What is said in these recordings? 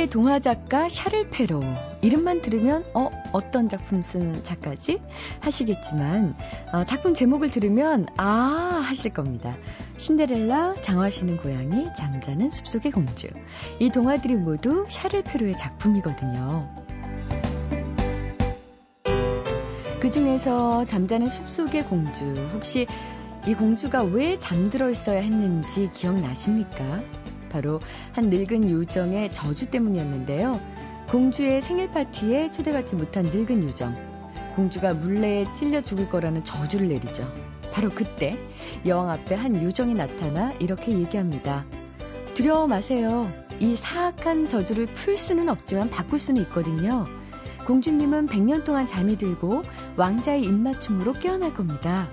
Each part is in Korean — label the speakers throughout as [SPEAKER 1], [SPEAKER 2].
[SPEAKER 1] 프랑스의 동화 작가 샤를 페로. 이름만 들으면, 어, 어떤 작품 쓴 작가지? 하시겠지만, 어, 작품 제목을 들으면, 아, 하실 겁니다. 신데렐라, 장화시는 고양이, 잠자는 숲속의 공주. 이 동화들이 모두 샤를 페로의 작품이거든요. 그 중에서 잠자는 숲속의 공주. 혹시 이 공주가 왜 잠들어 있어야 했는지 기억나십니까? 바로 한 늙은 요정의 저주 때문이었는데요. 공주의 생일 파티에 초대받지 못한 늙은 요정. 공주가 물레에 찔려 죽을 거라는 저주를 내리죠. 바로 그때 여왕 앞에 한 요정이 나타나 이렇게 얘기합니다. 두려워 마세요. 이 사악한 저주를 풀 수는 없지만 바꿀 수는 있거든요. 공주님은 100년 동안 잠이 들고 왕자의 입맞춤으로 깨어날 겁니다.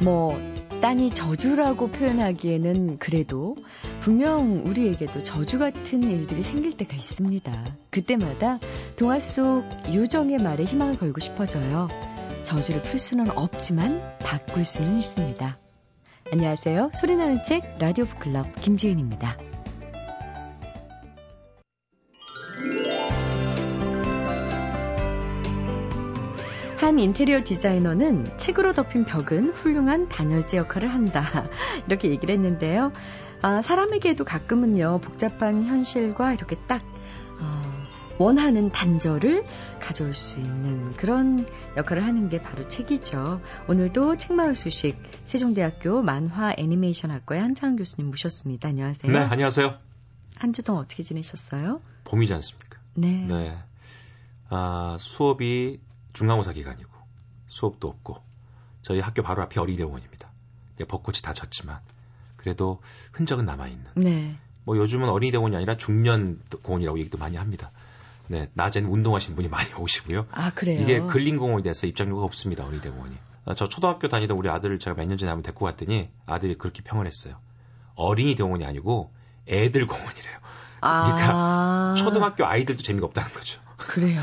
[SPEAKER 1] 뭐 딴이 저주라고 표현하기에는 그래도 분명 우리에게도 저주 같은 일들이 생길 때가 있습니다. 그때마다 동화 속 요정의 말에 희망을 걸고 싶어져요. 저주를 풀 수는 없지만 바꿀 수는 있습니다. 안녕하세요. 소리나는 책 라디오 북클럽 김지은입니다. 한 인테리어 디자이너는 책으로 덮인 벽은 훌륭한 단열재 역할을 한다. 이렇게 얘기를 했는데요. 아, 사람에게도 가끔은요, 복잡한 현실과 이렇게 딱, 어, 원하는 단절을 가져올 수 있는 그런 역할을 하는 게 바로 책이죠. 오늘도 책마을 소식 세종대학교 만화 애니메이션 학과의 한창 교수님 모셨습니다. 안녕하세요.
[SPEAKER 2] 네, 안녕하세요.
[SPEAKER 1] 한주 동안 어떻게 지내셨어요?
[SPEAKER 2] 봄이지 않습니까?
[SPEAKER 1] 네.
[SPEAKER 2] 네. 아, 수업이 중간고사 기간이고 수업도 없고 저희 학교 바로 앞이 어린이대공원입니다. 이제 벚꽃이 다 졌지만 그래도 흔적은 남아있는.
[SPEAKER 1] 네.
[SPEAKER 2] 뭐 요즘은 어린이대공원이 아니라 중년공원이라고 얘기도 많이 합니다. 네, 낮에는 운동하시는 분이 많이 오시고요.
[SPEAKER 1] 아, 그래요?
[SPEAKER 2] 이게 근린공원이 돼서 입장료가 없습니다, 어린이대공원이. 아, 저 초등학교 다니던 우리 아들을 제가 몇 년 전에 한번 데리고 갔더니 아들이 그렇게 평을 했어요. 어린이대공원이 아니고 애들 공원이래요. 그러니까
[SPEAKER 1] 아,
[SPEAKER 2] 초등학교 아이들도 재미가 없다는 거죠.
[SPEAKER 1] 그래요?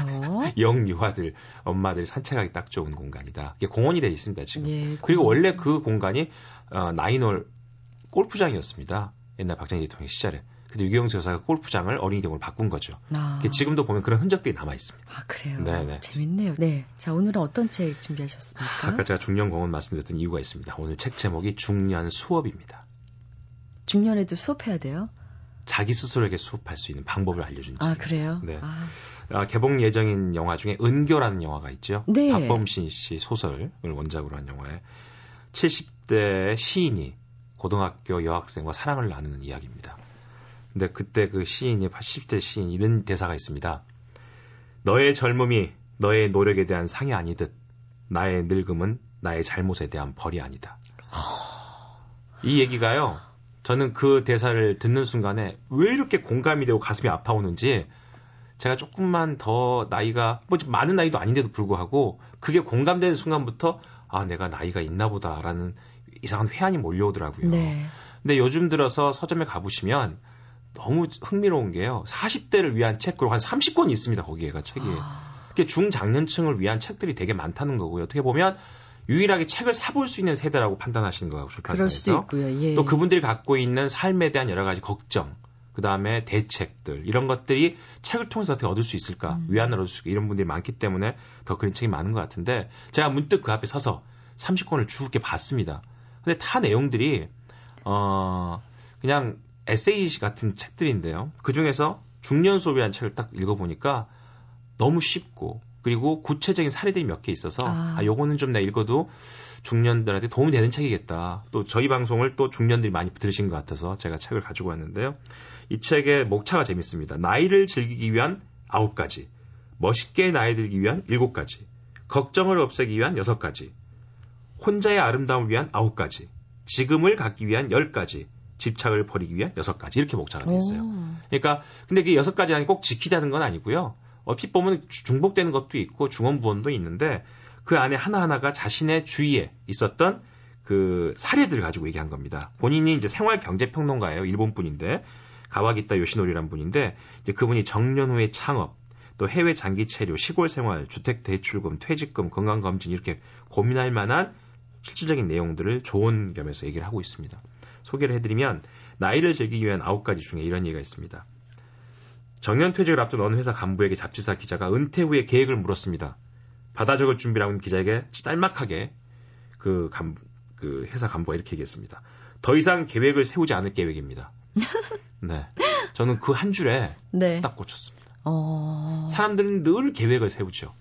[SPEAKER 2] 영유아들, 엄마들이 산책하기 딱 좋은 공간이다. 이게 공원이 돼 있습니다, 지금.
[SPEAKER 1] 예,
[SPEAKER 2] 그리고. 원래 그 공간이 어, 나인홀 골프장이었습니다. 옛날 박정희 대통령 시절에. 근데 유경수 여사가 골프장을 어린이대공으로 바꾼 거죠.
[SPEAKER 1] 아,
[SPEAKER 2] 지금도 보면 그런 흔적들이 남아 있습니다.
[SPEAKER 1] 아, 그래요?
[SPEAKER 2] 네네.
[SPEAKER 1] 재밌네요. 네. 자, 오늘은 어떤 책 준비하셨습니까?
[SPEAKER 2] 아까 제가 중년공원 말씀드렸던 이유가 있습니다. 오늘 책 제목이 중년 수업입니다.
[SPEAKER 1] 중년에도 수업해야 돼요?
[SPEAKER 2] 자기 스스로에게 수업할 수 있는 방법을 알려주는
[SPEAKER 1] 아. 그래요?
[SPEAKER 2] 네.
[SPEAKER 1] 아,
[SPEAKER 2] 아, 개봉 예정인 영화 중에 은교라는 영화가 있죠.
[SPEAKER 1] 네.
[SPEAKER 2] 박범신 씨 소설을 원작으로 한 영화에 70대 시인이 고등학교 여학생과 사랑을 나누는 이야기입니다. 근데 그때 그 시인이 80대 시인 이런 대사가 있습니다. 너의 젊음이 너의 노력에 대한 상이 아니듯 나의 늙음은 나의 잘못에 대한 벌이 아니다. 이 얘기가요. 저는 그 대사를 듣는 순간에 왜 이렇게 공감이 되고 가슴이 아파오는지 제가 조금만 더 나이가 뭐 많은 나이도 아닌데도 불구하고 그게 공감되는 순간부터 아 내가 나이가 있나 보다라는 이상한 회한이 몰려오더라고요.
[SPEAKER 1] 네.
[SPEAKER 2] 근데 요즘 들어서 서점에 가보시면 너무 흥미로운 게요. 40대를 위한 책 그리고 한 30권이 있습니다. 거기에가 책이.
[SPEAKER 1] 아,
[SPEAKER 2] 그게 중장년층을 위한 책들이 되게 많다는 거고요. 어떻게 보면 유일하게 책을 사볼 수 있는 세대라고 판단하시는 거고
[SPEAKER 1] 수도
[SPEAKER 2] 출판사에서.
[SPEAKER 1] 예.
[SPEAKER 2] 또 그분들이 갖고 있는 삶에 대한 여러 가지 걱정, 그 다음에 대책들 이런 것들이 책을 통해서 어떻게 얻을 수 있을까,
[SPEAKER 1] 음.
[SPEAKER 2] 위안을 얻을 수 있을까 이런 분들이 많기 때문에 더 그런 책이 많은 것 같은데 제가 문득 그 앞에 서서 30권을 쭉 이렇게 봤습니다. 근데 다 내용들이 어 그냥 에세이 같은 책들인데요. 그 중에서 중년 수업이라는 책을 딱 읽어보니까 너무 쉽고 그리고 구체적인 사례들이 몇 개 있어서
[SPEAKER 1] 아.
[SPEAKER 2] 아, 요거는 좀 내가 읽어도 중년들한테 도움이 되는 책이겠다. 또 저희 방송을 또 중년들이 많이 들으신 것 같아서 제가 책을 가지고 왔는데요. 이 책의 목차가 재밌습니다. 나이를 즐기기 위한 아홉 가지, 멋있게 나이 들기 위한 일곱 가지, 걱정을 없애기 위한 여섯 가지, 혼자의 아름다움을 위한 아홉 가지, 지금을 갖기 위한 열 가지, 집착을 버리기 위한 여섯 가지 이렇게 목차가 돼 있어요.
[SPEAKER 1] 오.
[SPEAKER 2] 그러니까 근데 그 여섯 가지 안에 꼭 지키자는 건 아니고요. 얼핏 보면 주- 중복되는 것도 있고 중원부원도 있는데 그 안에 하나하나가 자신의 주위에 있었던 그 사례들을 가지고 얘기한 겁니다. 본인이 이제 생활 경제 평론가예요. 일본 분인데 가와기타 요시노리란 분인데 이제 그분이 정년 후의 창업, 또 해외 장기 체류, 시골 생활, 주택 대출금, 퇴직금, 건강 검진 이렇게 고민할 만한 실질적인 내용들을 좋은 겸해서 얘기를 하고 있습니다. 소개를 해드리면 나이를 즐기기 위한 아홉 가지 중에 이런 얘기가 있습니다. 정년 퇴직을 앞둔 어느 회사 간부에게 잡지사 기자가 은퇴 후에 계획을 물었습니다. 받아 적을 준비를 하고 기자에게 짤막하게 그, 간, 그 회사 간부가 이렇게 얘기했습니다. 더 이상 계획을 세우지 않을 계획입니다. 네. 저는 그 한 줄에 네. 딱 꽂혔습니다. 어... 사람들은 늘 계획을 세우죠.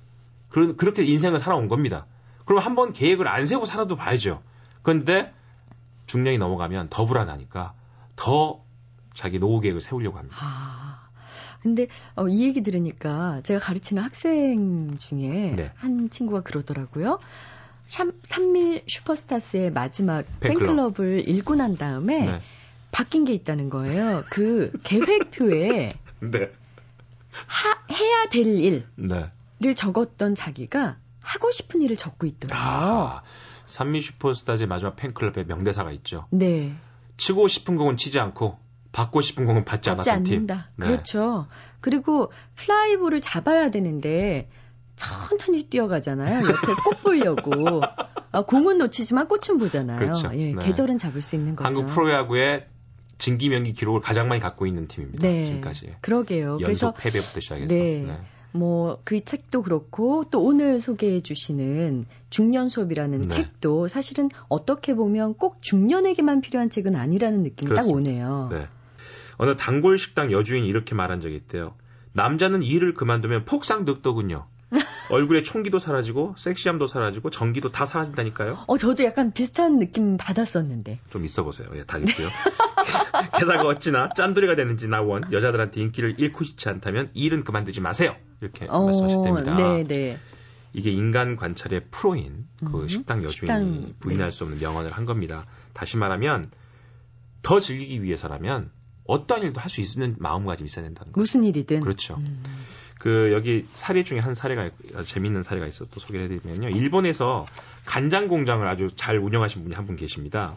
[SPEAKER 2] 그런, 그렇게 인생을 살아온 겁니다. 그럼 한 번 계획을 안 세우고 살아도 봐야죠. 그런데 중년이 넘어가면 더 불안하니까 더 자기 노후 계획을 세우려고 합니다. 아,
[SPEAKER 1] 근데 어, 이 얘기 들으니까 제가 가르치는 학생 중에 네. 한 친구가 그러더라고요. 샴, 산밀 슈퍼스타스의 마지막 팬클럽. 을 읽고 난 다음에 네. 바뀐 게 있다는 거예요. 그 계획표에 네. 하, 해야 될 일을 네. 적었던 자기가 하고 싶은 일을 적고 있더라고요. 아,
[SPEAKER 2] 삼미 슈퍼스타즈의 마지막 팬클럽에 명대사가 있죠. 네. 치고 싶은 공은 치지 않고 받고 싶은 공은 받지, 받지 않았던
[SPEAKER 1] 않는다. 팀. 네. 그렇죠. 그리고 플라이볼을 잡아야 되는데 천천히 뛰어가잖아요. 옆에 꽃 보려고. 아, 공은 놓치지만 꽃은 보잖아요. 그렇죠. 예, 네. 계절은 잡을 수 있는 거죠.
[SPEAKER 2] 한국 프로야구의 진기 명기 기록을 가장 많이 갖고 있는 팀입니다. 네. 지금까지.
[SPEAKER 1] 그러게요.
[SPEAKER 2] 연속 그래서 패배부터 시작해서. 네. 네.
[SPEAKER 1] 뭐그 책도 그렇고 또 오늘 소개해 주시는 중년 수업이라는 네. 책도 사실은 어떻게 보면 꼭 중년에게만 필요한 책은 아니라는 느낌이 그렇습니다. 딱 오네요. 네.
[SPEAKER 2] 어느 단골 식당 여주인이 이렇게 말한 적이 있대요. 남자는 일을 그만두면 폭삭 늙더군요. 얼굴에 총기도 사라지고 섹시함도 사라지고 전기도 다 사라진다니까요.
[SPEAKER 1] 어 저도 약간 비슷한 느낌 받았었는데.
[SPEAKER 2] 좀 있어 보세요. 예, 다 있고요. 게다가 어찌나 짠돌이가 되는지 나원 여자들한테 인기를 잃고 싶지 않다면 일은 그만두지 마세요. 이렇게 어, 말씀하셨답니다. 네, 네. 이게 인간 관찰의 프로인 그 음, 식당 여주인이 식당, 부인할 네. 수 없는 명언을 한 겁니다. 다시 말하면 더 즐기기 위해서라면 어떤 일도 할 수 있는 마음가짐이 있어야 된다는 거죠.
[SPEAKER 1] 무슨 일이든.
[SPEAKER 2] 그렇죠. 음. 그 여기 사례 중에 한 사례가 재미있는 사례가 있어 또 소개를 해드리면요. 일본에서 간장 공장을 아주 잘 운영하신 분이 한 분 계십니다.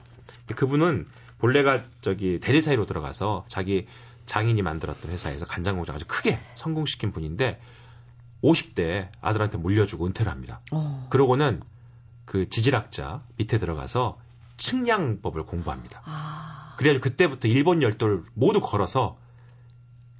[SPEAKER 2] 그분은 본래가 저기 대리사회로 들어가서 자기 장인이 만들었던 회사에서 간장 공장 아주 크게 성공시킨 분인데 50대 아들한테 물려주고 은퇴를 합니다. 어. 그러고는 그 지질학자 밑에 들어가서 측량법을 공부합니다. 아. 그래가지고 그때부터 일본 열도를 모두 걸어서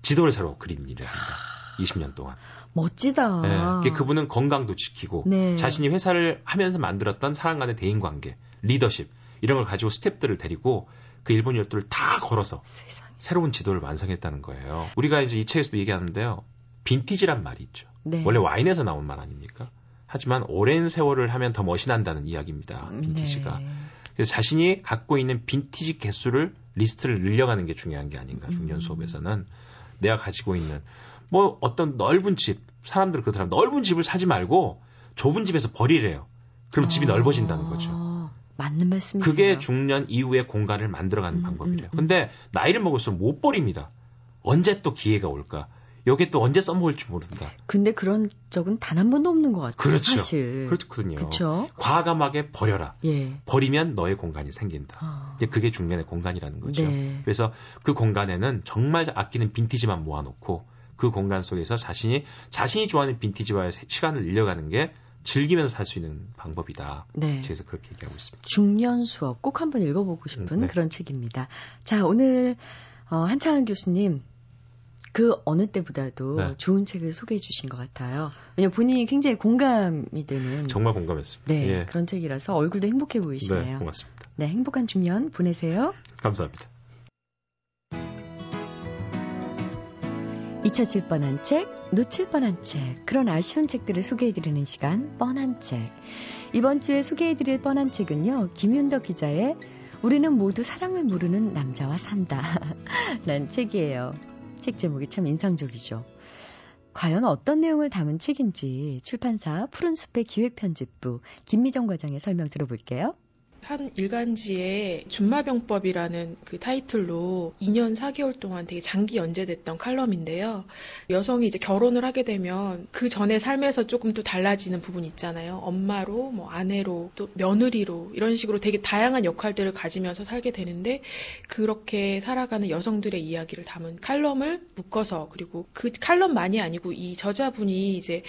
[SPEAKER 2] 지도를 새로 그린 일을 합니다. 20년 동안.
[SPEAKER 1] 멋지다.
[SPEAKER 2] 네, 그분은 건강도 지키고 네. 자신이 회사를 하면서 만들었던 사람 간의 대인 관계, 리더십 이런 걸 가지고 스탭들을 데리고 그 일본 열도를 다 걸어서 세상에. 새로운 지도를 완성했다는 거예요. 우리가 이제 이 책에서도 얘기하는데요. 빈티지란 말이 있죠. 네. 원래 와인에서 나온 말 아닙니까? 하지만 오랜 세월을 하면 더 멋이 난다는 이야기입니다. 빈티지가. 네. 그래서 자신이 갖고 있는 빈티지 개수를 리스트를 늘려가는 게 중요한 게 아닌가 중년 음. 수업에서는 내가 가지고 있는 뭐 어떤 넓은 집 사람들 그렇더라 넓은 집을 사지 말고 좁은 집에서 버리래요. 그럼 아, 집이 넓어진다는 거죠.
[SPEAKER 1] 맞는 말씀이세요.
[SPEAKER 2] 그게 중년 이후의 공간을 만들어가는 음, 방법이래요. 음, 음. 근데 나이를 먹을수록 못 버립니다. 언제 또 기회가 올까? 여기 또 언제 써먹을지 모른다.
[SPEAKER 1] 근데 그런 적은 단 한 번도 없는 것 같아요.
[SPEAKER 2] 그렇죠.
[SPEAKER 1] 사실.
[SPEAKER 2] 그렇거든요. 그렇죠. 과감하게 버려라. 예. 버리면 너의 공간이 생긴다. 아. 이제 그게 중년의 공간이라는 거죠. 네. 그래서 그 공간에는 정말 아끼는 빈티지만 모아놓고 그 공간 속에서 자신이 자신이 좋아하는 빈티지와의 시간을 늘려가는 게 즐기면서 살 수 있는 방법이다. 네. 그래서 그렇게 얘기하고 있습니다.
[SPEAKER 1] 중년 수업 꼭 한번 읽어보고 싶은 네. 그런 책입니다. 자 오늘 어, 한창은 교수님 그 어느 때보다도 네. 좋은 책을 소개해 주신 것 같아요. 왜냐면 본인이 굉장히 공감이 되는
[SPEAKER 2] 정말 공감했습니다.
[SPEAKER 1] 네, 예. 그런 책이라서 얼굴도 행복해 보이시네요.
[SPEAKER 2] 네, 고맙습니다.
[SPEAKER 1] 네, 행복한 중년 보내세요.
[SPEAKER 2] 감사합니다.
[SPEAKER 1] 잊혀질 뻔한 책, 놓칠 뻔한 책, 그런 아쉬운 책들을 소개해드리는 시간, 뻔한 책. 이번 주에 소개해드릴 뻔한 책은요, 김윤덕 기자의 우리는 모두 사랑을 모르는 남자와 산다. 라는 책이에요. 책 제목이 참 인상적이죠. 과연 어떤 내용을 담은 책인지 출판사 푸른숲의 기획편집부 김미정 과장의 설명 들어볼게요.
[SPEAKER 3] 한 일간지에 준마병법이라는 그 타이틀로 2년 4개월 동안 되게 장기 연재됐던 칼럼인데요. 여성이 이제 결혼을 하게 되면 그 전에 삶에서 조금 또 달라지는 부분이 있잖아요. 엄마로, 뭐 아내로, 또 며느리로 이런 식으로 되게 다양한 역할들을 가지면서 살게 되는데 그렇게 살아가는 여성들의 이야기를 담은 칼럼을 묶어서 그리고 그 칼럼만이 아니고 이 저자분이 이제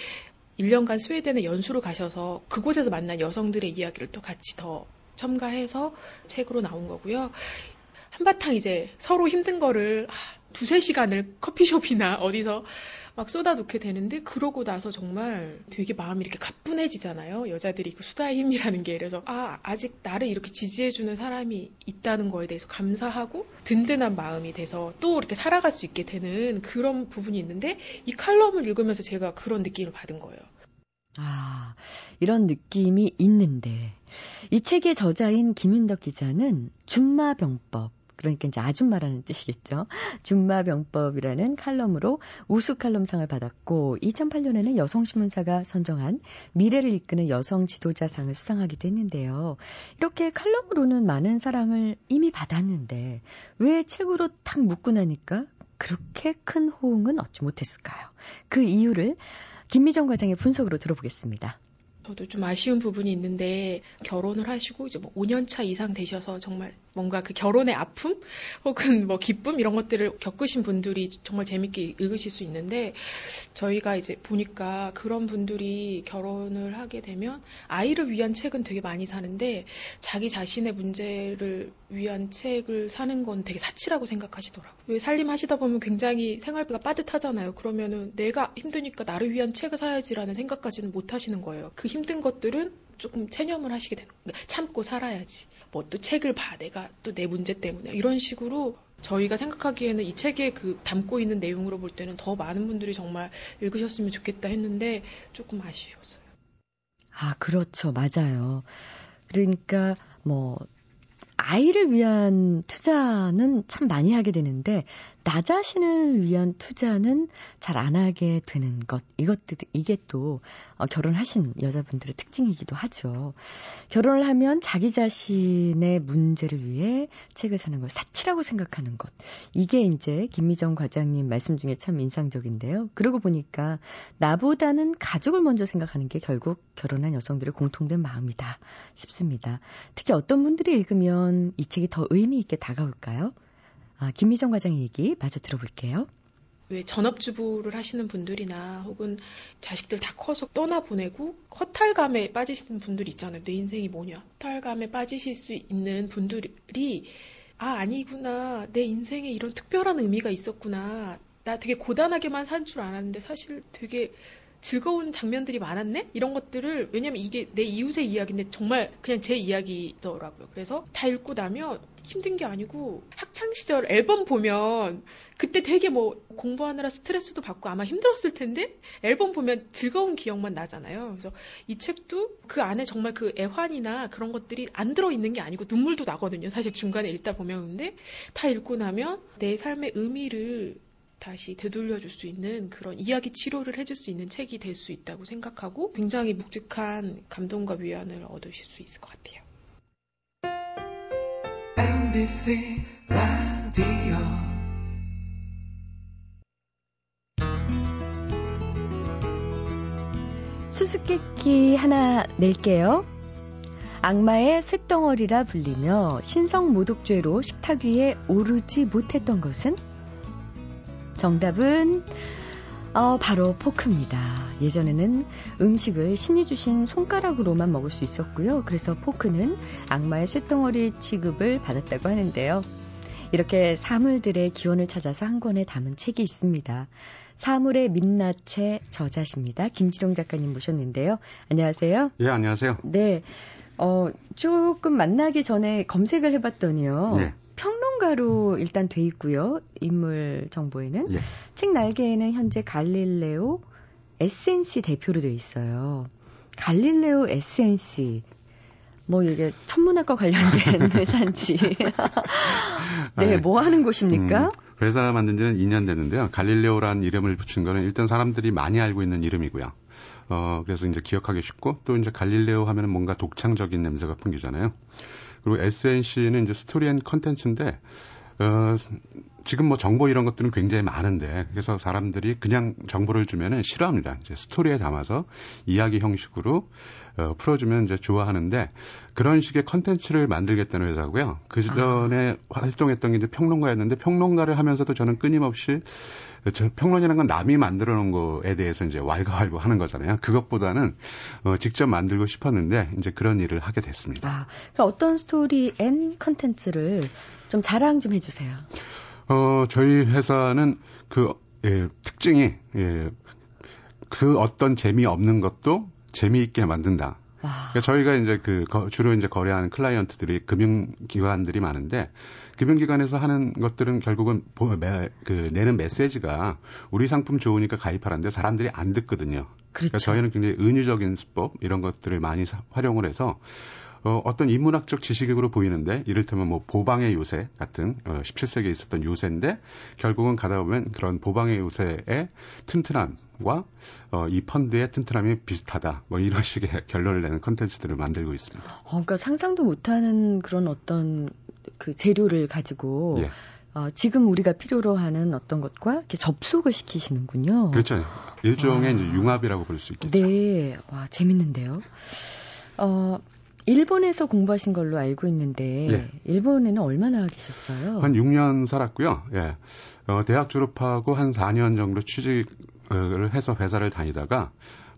[SPEAKER 3] 1년간 스웨덴에 연수를 가셔서 그곳에서 만난 여성들의 이야기를 또 같이 더 첨가해서 책으로 나온 거고요. 한바탕 이제 서로 힘든 거를 두세 시간을 커피숍이나 어디서 막 쏟아놓게 되는데 그러고 나서 정말 되게 마음이 이렇게 가뿐해지잖아요. 여자들이 그 수다의 힘이라는 게 그래서 아 아직 나를 이렇게 지지해주는 사람이 있다는 거에 대해서 감사하고 든든한 마음이 돼서 또 이렇게 살아갈 수 있게 되는 그런 부분이 있는데 이 칼럼을 읽으면서 제가 그런 느낌을 받은 거예요.
[SPEAKER 1] 아 이런 느낌이 있는데 이 책의 저자인 김윤덕 기자는 준마병법 그러니까 이제 아줌마라는 뜻이겠죠. 준마병법이라는 칼럼으로 우수 칼럼상을 받았고 2008년에는 여성신문사가 선정한 미래를 이끄는 여성 지도자상을 수상하기도 했는데요. 이렇게 칼럼으로는 많은 사랑을 이미 받았는데 왜 책으로 탁 묶고 나니까 그렇게 큰 호응은 얻지 못했을까요? 그 이유를 김미정 과장의 분석으로 들어보겠습니다.
[SPEAKER 3] 저도 좀 아쉬운 부분이 있는데 결혼을 하시고 이제 뭐 5년 차 이상 되셔서 정말 뭔가 그 결혼의 아픔 혹은 뭐 기쁨 이런 것들을 겪으신 분들이 정말 재밌게 읽으실 수 있는데 저희가 이제 보니까 그런 분들이 결혼을 하게 되면 아이를 위한 책은 되게 많이 사는데 자기 자신의 문제를 위한 책을 사는 건 되게 사치라고 생각하시더라고요. 왜 살림하시다 보면 굉장히 생활비가 빠듯하잖아요. 그러면은 내가 힘드니까 나를 위한 책을 사야지라는 생각까지는 못 하시는 거예요. 그 힘든 것들은 조금 체념을 하시게 되는 거예요. 참고 살아야지. 뭐 또 책을 봐. 내가 또 내 문제 때문에. 이런 식으로 저희가 생각하기에는 이 책에 그 담고 있는 내용으로 볼 때는 더 많은 분들이 정말 읽으셨으면 좋겠다 했는데 조금 아쉬웠어요.
[SPEAKER 1] 아, 그렇죠. 맞아요. 그러니까 뭐 아이를 위한 투자는 참 많이 하게 되는데 나 자신을 위한 투자는 잘 안 하게 되는 것. 이것들, 이게 또 어, 결혼하신 여자분들의 특징이기도 하죠. 결혼을 하면 자기 자신의 문제를 위해 책을 사는 걸 사치라고 생각하는 것. 이게 이제 김미정 과장님 말씀 중에 참 인상적인데요. 그러고 보니까 나보다는 가족을 먼저 생각하는 게 결국 결혼한 여성들의 공통된 마음이다 싶습니다. 특히 어떤 분들이 읽으면 이 책이 더 의미 있게 다가올까요? 아, 김미정 과장의 얘기 마저 들어볼게요.
[SPEAKER 3] 왜 전업주부를 하시는 분들이나 혹은 자식들 다 커서 떠나보내고 허탈감에 빠지시는 분들이 있잖아요. 내 인생이 뭐냐. 허탈감에 빠지실 수 있는 분들이 아, 아니구나. 내 인생에 이런 특별한 의미가 있었구나. 나 되게 고단하게만 산 줄 알았는데 사실 되게 즐거운 장면들이 많았네? 이런 것들을, 왜냐면 이게 내 이웃의 이야기인데 정말 그냥 제 이야기더라고요. 그래서 다 읽고 나면 힘든 게 아니고 학창시절 앨범 보면 그때 되게 뭐 공부하느라 스트레스도 받고 아마 힘들었을 텐데 앨범 보면 즐거운 기억만 나잖아요. 그래서 이 책도 그 안에 정말 그 애환이나 그런 것들이 안 들어있는 게 아니고 눈물도 나거든요. 사실 중간에 읽다 보면 근데 다 읽고 나면 내 삶의 의미를 다시 되돌려줄 수 있는 그런 이야기 치료를 해줄 수 있는 책이 될 수 있다고 생각하고 굉장히 묵직한 감동과 위안을 얻으실 수 있을 것 같아요. MBC 라디오
[SPEAKER 1] 수수께끼 하나 낼게요. 악마의 쇳덩어리라 불리며 신성 모독죄로 식탁 위에 오르지 못했던 것은 정답은 어, 바로 포크입니다. 예전에는 음식을 신이 주신 손가락으로만 먹을 수 있었고요. 그래서 포크는 악마의 쇳덩어리 취급을 받았다고 하는데요. 이렇게 사물들의 기원을 찾아서 한 권에 담은 책이 있습니다. 사물의 민낯의 저자십니다. 김지룡 작가님 모셨는데요. 안녕하세요.
[SPEAKER 4] 예, 안녕하세요.
[SPEAKER 1] 네. 어, 조금 만나기 전에 검색을 해봤더니요. 예. 평론가로 일단 돼 있고요. 인물 정보에는 예. 책 날개에는 현재 갈릴레오 SNC 대표로 돼 있어요. 갈릴레오 SNC 뭐 이게 천문학과 관련된 회사인지 네, 네, 뭐 하는 곳입니까? 음,
[SPEAKER 4] 회사 만든 지는 2년 됐는데요. 갈릴레오라는 이름을 붙인 거는 일단 사람들이 많이 알고 있는 이름이고요. 어, 그래서 이제 기억하기 쉽고 또 이제 갈릴레오 하면은 뭔가 독창적인 냄새가 풍기잖아요. 그리고 SNC는 이제 story and contents인데 어, 지금 뭐 정보 이런 것들은 굉장히 많은데 그래서 사람들이 그냥 정보를 주면은 싫어합니다. 이제 스토리에 담아서 이야기 형식으로 어, 풀어주면 이제 좋아하는데 그런 식의 컨텐츠를 만들겠다는 회사고요. 그 전에 아. 활동했던 게 이제 평론가였는데 평론가를 하면서도 저는 끊임없이 저 평론이라는 건 남이 만들어 놓은 거에 대해서 이제 왈가왈부 하는 거잖아요. 그것보다는 어, 직접 만들고 싶었는데 이제 그런 일을 하게 됐습니다. 아,
[SPEAKER 1] 그럼 어떤 story and contents를 좀 자랑 좀 해주세요.
[SPEAKER 4] 어, 저희 회사는 그 예, 특징이 예, 그 어떤 재미 없는 것도 재미있게 만든다. 그러니까 저희가 이제 그 주로 이제 거래하는 클라이언트들이 금융기관들이 많은데 금융기관에서 하는 것들은 결국은 그 내는 메시지가 우리 상품 좋으니까 가입하라는데 사람들이 안 듣거든요. 그러니까 그렇죠. 그러니까 저희는 굉장히 은유적인 수법 이런 것들을 많이 활용을 해서 어, 어떤 인문학적 지식으로 보이는데 이를테면 뭐 보방의 요새 같은 어, 17세기에 있었던 요새인데 결국은 가다 보면 그런 보방의 요새의 튼튼함과 어, 이 펀드의 튼튼함이 비슷하다 뭐 이런 식의 결론을 내는 컨텐츠들을 만들고 있습니다.
[SPEAKER 1] 어, 그러니까 상상도 못하는 그런 어떤 그 재료를 가지고 예. 어, 지금 우리가 필요로 하는 어떤 것과 이렇게 접속을 시키시는군요.
[SPEAKER 4] 그렇죠. 일종의 아. 이제 융합이라고 볼 수 있겠죠.
[SPEAKER 1] 네, 와 재밌는데요. 어, 일본에서 공부하신 걸로 알고 있는데 예. 일본에는 얼마나 계셨어요?
[SPEAKER 4] 한 6년 살았고요. 예. 어, 대학 졸업하고 한 4년 정도 취직을 해서 회사를 다니다가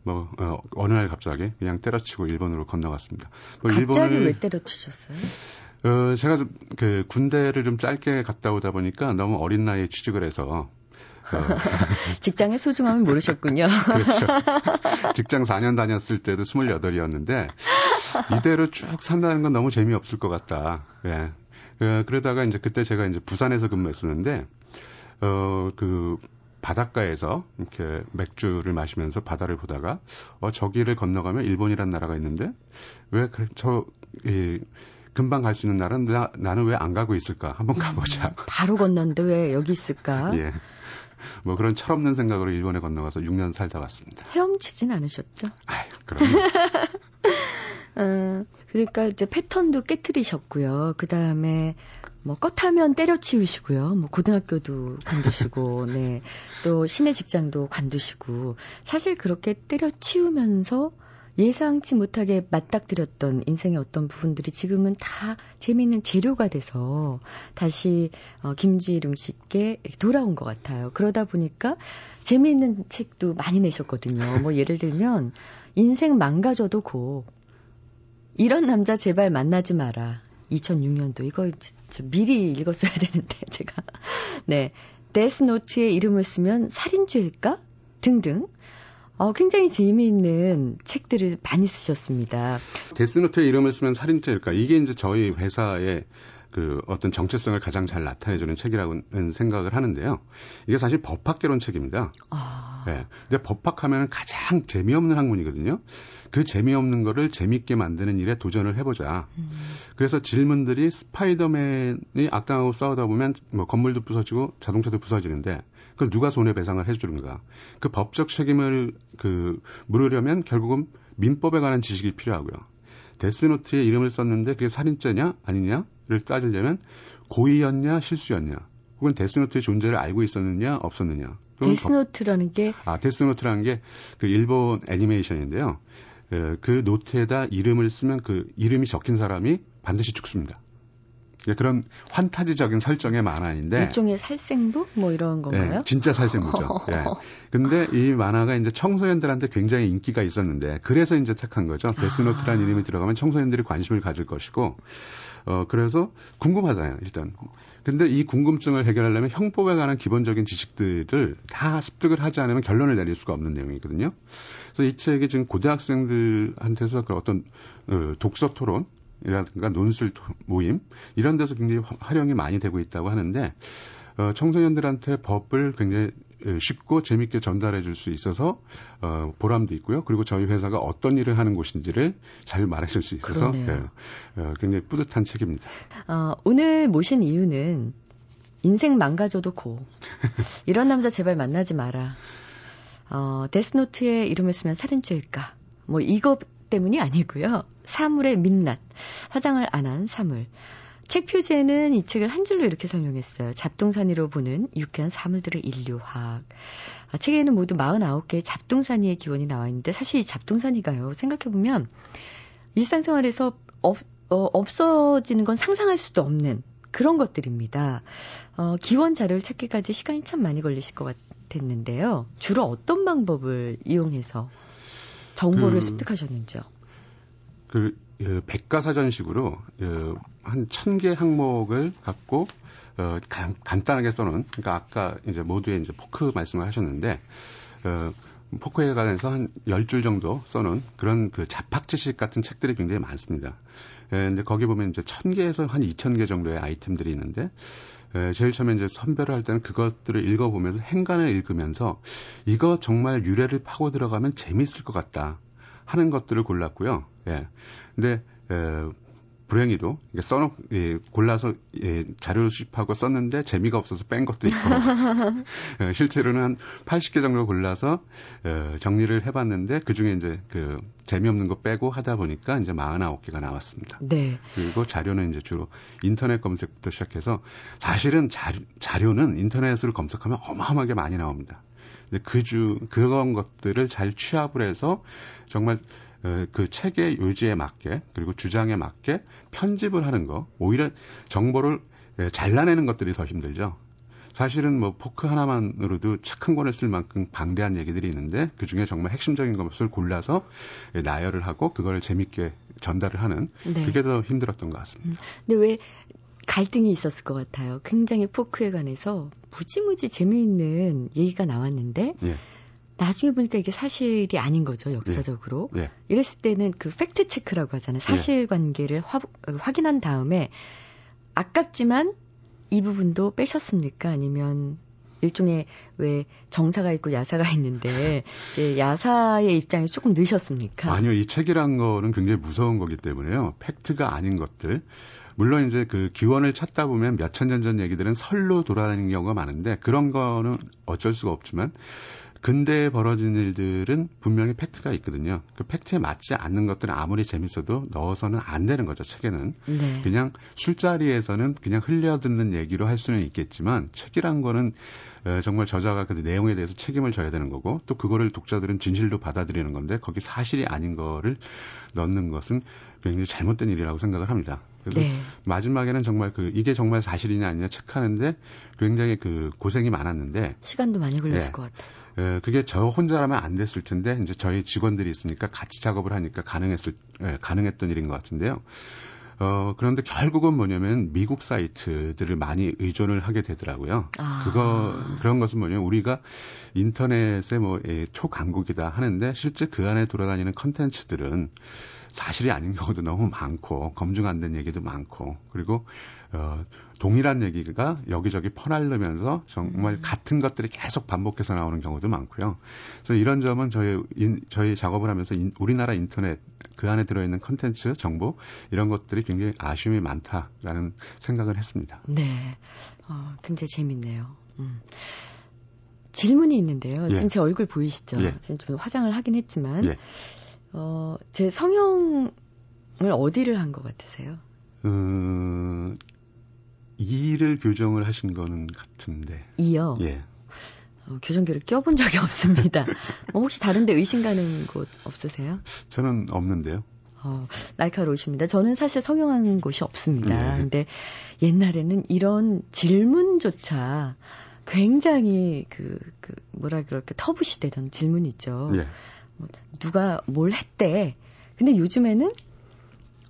[SPEAKER 4] 뭐 어, 어느 날 갑자기 그냥 때려치고 일본으로 건너갔습니다.
[SPEAKER 1] 뭐 갑자기 일본을, 왜 때려치셨어요?
[SPEAKER 4] 어, 제가 좀, 그 군대를 좀 짧게 갔다 오다 보니까 너무 어린 나이에 취직을 해서
[SPEAKER 1] 어. 직장의 소중함을 모르셨군요.
[SPEAKER 4] 그렇죠. 직장 4년 다녔을 때도 28이었는데 이대로 쭉 산다는 건 너무 재미없을 것 같다. 예. 어, 그러다가 이제 그때 제가 이제 부산에서 근무했었는데 어 그 바닷가에서 이렇게 맥주를 마시면서 바다를 보다가 어 저기를 건너가면 일본이란 나라가 있는데 왜저이 금방 갈 수 있는 나라는 나, 나는 왜 안 가고 있을까? 한번 가보자. 음,
[SPEAKER 1] 바로 건넌데 왜 여기 있을까?
[SPEAKER 4] 예. 뭐 그런 철없는 생각으로 일본에 건너가서 6년 살다 왔습니다.
[SPEAKER 1] 헤엄치진 않으셨죠?
[SPEAKER 4] 아유, 그럼요.
[SPEAKER 1] 어, 그러니까 이제 패턴도 깨뜨리셨고요. 그 다음에 뭐 껐하면 때려치우시고요. 뭐 고등학교도 관두시고, 네. 또 시내 직장도 관두시고. 사실 그렇게 때려치우면서 예상치 못하게 맞닥뜨렸던 인생의 어떤 부분들이 지금은 다 재미있는 재료가 돼서 다시 어, 김지름 씨께 돌아온 것 같아요. 그러다 보니까 재미있는 책도 많이 내셨거든요. 뭐 예를 들면 인생 망가져도 고 이런 남자 제발 만나지 마라. 2006년도 이거 미리 읽었어야 되는데 제가 네 데스노트의 이름을 쓰면 살인죄일까 등등 어, 굉장히 재미있는 책들을 많이 쓰셨습니다.
[SPEAKER 4] 데스노트의 이름을 쓰면 살인죄일까? 이게 이제 저희 회사의 그 어떤 정체성을 가장 잘 나타내주는 책이라고는 생각을 하는데요. 이게 사실 법학개론 책입니다. 아. 네. 근데 법학하면 가장 재미없는 학문이거든요. 그 재미없는 거를 재밌게 만드는 일에 도전을 해보자. 음. 그래서 질문들이 스파이더맨이 악당하고 싸우다 보면 뭐 건물도 부서지고 자동차도 부서지는데 그걸 누가 손해배상을 해주는가. 그 법적 책임을 그 물으려면 결국은 민법에 관한 지식이 필요하고요. 데스노트에 이름을 썼는데 그게 살인죄냐 아니냐를 따지려면 고의였냐 실수였냐 혹은 데스노트의 존재를 알고 있었느냐 없었느냐.
[SPEAKER 1] 데스노트라는 게?
[SPEAKER 4] 아, 데스노트라는 게 그 일본 애니메이션인데요. 그, 그 노트에다 이름을 쓰면 그 이름이 적힌 사람이 반드시 죽습니다. 예, 그런 환타지적인 설정의 만화인데
[SPEAKER 1] 일종의 살생부 뭐 이런 건가요?
[SPEAKER 4] 예, 진짜 살생부죠. 예. 근데 이 만화가 이제 청소년들한테 굉장히 인기가 있었는데 그래서 이제 택한 거죠. 데스노트라는 아. 이름이 들어가면 청소년들이 관심을 가질 것이고 어 그래서 궁금하잖아요. 일단. 근데 이 궁금증을 해결하려면 형법에 관한 기본적인 지식들을 다 습득을 하지 않으면 결론을 내릴 수가 없는 내용이거든요. 그래서 이 책이 지금 고등학생들한테서 그 어떤 어, 독서 토론 이라든가 논술 모임 이런 데서 굉장히 활용이 많이 되고 있다고 하는데 어, 청소년들한테 법을 굉장히 쉽고 재밌게 전달해 줄 수 있어서 어, 보람도 있고요. 그리고 저희 회사가 어떤 일을 하는 곳인지를 잘 말해 줄수 있어서 예, 어, 굉장히 뿌듯한 책입니다.
[SPEAKER 1] 어, 오늘 모신 이유는 인생 망가져도 고 이런 남자 제발 만나지 마라. 어, 데스노트에 이름을 쓰면 살인죄일까? 뭐 이거 때문이 아니고요. 사물의 민낯, 화장을 안 한 사물. 책 표제는 이 책을 한 줄로 이렇게 설명했어요. 잡동사니로 보는 유쾌한 사물들의 인류학. 아, 책에는 모두 49개의 잡동사니의 기원이 나와 있는데 사실 이 잡동사니가요. 생각해보면 일상생활에서 없, 어, 없어지는 건 상상할 수도 없는 그런 것들입니다. 어, 기원 자료를 찾기까지 시간이 참 많이 걸리실 것 같았는데요. 주로 어떤 방법을 이용해서 정보를 그, 습득하셨는지요?
[SPEAKER 4] 그 어, 백과사전식으로 어, 한천 개 항목을 갖고 어, 간, 간단하게 써놓은 그러니까 아까 이제 모두의 이제 포크 말씀을 하셨는데 어, 포크에 관해서 한 열 줄 정도 써놓은 그런 그 잡학 지식 같은 책들이 굉장히 많습니다. 예, 근데 거기 보면 이제 천 개에서 한 이천 개 정도의 아이템들이 있는데 예, 제일 처음에 이제 선별을 할 때는 그것들을 읽어보면서 행간을 읽으면서 이거 정말 유래를 파고 들어가면 재미있을 것 같다 하는 것들을 골랐고요. 예. 근데 에, 불행히도 써놓 예, 골라서 예, 자료를 수집하고 썼는데 재미가 없어서 뺀 것도 있고 예, 실제로는 한 80개 정도 골라서 어, 정리를 해봤는데 그 중에 이제 그 재미없는 거 빼고 하다 보니까 이제 49개가 나왔습니다.
[SPEAKER 1] 네.
[SPEAKER 4] 그리고 자료는 이제 주로 인터넷 검색부터 시작해서 사실은 자, 자료는 인터넷으로 검색하면 어마어마하게 많이 나옵니다. 근데 그주 그런 것들을 잘 취합을 해서 정말 어, 그 책의 요지에 맞게 그리고 주장에 맞게 편집을 하는 거 오히려 정보를 예, 잘라내는 것들이 더 힘들죠. 사실은 뭐 포크 하나만으로도 책 한 권을 쓸 만큼 방대한 얘기들이 있는데 그 중에 정말 핵심적인 것을 골라서 예, 나열을 하고 그걸 재밌게 전달을 하는 네. 그게 더 힘들었던 것 같습니다. 음.
[SPEAKER 1] 근데 왜 갈등이 있었을 것 같아요. 굉장히 포크에 관해서 무지무지 재미있는 얘기가 나왔는데 예. 나중에 보니까 이게 사실이 아닌 거죠, 역사적으로. 네. 네. 이랬을 때는 그 fact check라고 하잖아요. 사실 관계를 화, 확인한 다음에 아깝지만 이 부분도 빼셨습니까? 아니면 일종의 왜 정사가 있고 야사가 있는데 이제 야사의 입장이 조금 늦으셨습니까?
[SPEAKER 4] 아니요, 이 책이란 거는 굉장히 무서운 거기 때문에요. 팩트가 아닌 것들. 물론 이제 그 기원을 찾다 보면 몇천 년 전 얘기들은 설로 돌아다니는 경우가 많은데 그런 거는 어쩔 수가 없지만 근대에 벌어진 일들은 분명히 팩트가 있거든요. 그 팩트에 맞지 않는 것들은 아무리 재밌어도 넣어서는 안 되는 거죠, 책에는. 네. 그냥 술자리에서는 그냥 흘려듣는 얘기로 할 수는 있겠지만 책이란 거는 어, 정말 저자가 그 내용에 대해서 책임을 져야 되는 거고 또 그거를 독자들은 진실로 받아들이는 건데 거기 사실이 아닌 거를 넣는 것은 굉장히 잘못된 일이라고 생각을 합니다. 그래서 네. 마지막에는 정말 그 이게 정말 사실이냐 아니냐 체크하는데 굉장히 그 고생이 많았는데
[SPEAKER 1] 시간도 많이 걸렸을 네. 것 같아요.
[SPEAKER 4] 에, 그게 저 혼자라면 안 됐을 텐데 이제 저희 직원들이 있으니까 같이 작업을 하니까 가능했을 에, 가능했던 일인 것 같은데요. 어, 그런데 결국은 뭐냐면 미국 사이트들을 많이 의존을 하게 되더라고요. 아. 그거, 그런 것은 뭐냐면 우리가 인터넷에 뭐, 예, 초강국이다 하는데 실제 그 안에 돌아다니는 컨텐츠들은 사실이 아닌 경우도 너무 많고 검증 안 된 얘기도 많고 그리고 어, 동일한 얘기가 여기저기 퍼날르면서 정말 음. 같은 것들이 계속 반복해서 나오는 경우도 많고요. 그래서 이런 점은 저희 인, 저희 작업을 하면서 인, 우리나라 인터넷 그 안에 들어있는 컨텐츠 정보 이런 것들이 굉장히 아쉬움이 많다라는 생각을 했습니다.
[SPEAKER 1] 네, 어, 굉장히 재밌네요. 음. 질문이 있는데요. 예. 지금 제 얼굴 보이시죠? 예. 지금 좀 화장을 하긴 했지만 예. 어, 제 성형을 어디를 한 것 같으세요? 음,
[SPEAKER 4] 이를 교정을 하신 거는 같은데.
[SPEAKER 1] 이요?
[SPEAKER 4] 예.
[SPEAKER 1] 어, 교정기를 껴본 적이 없습니다. 어, 혹시 다른데 의심 가는 곳 없으세요?
[SPEAKER 4] 저는 없는데요.
[SPEAKER 1] 어, 날카로우십니다. 저는 사실 성형한 곳이 없습니다. 네. 근데 옛날에는 이런 질문조차 굉장히 그, 그, 뭐라 그럴까, 터부시 되던 질문 있죠. 네. 누가 뭘 했대. 근데 요즘에는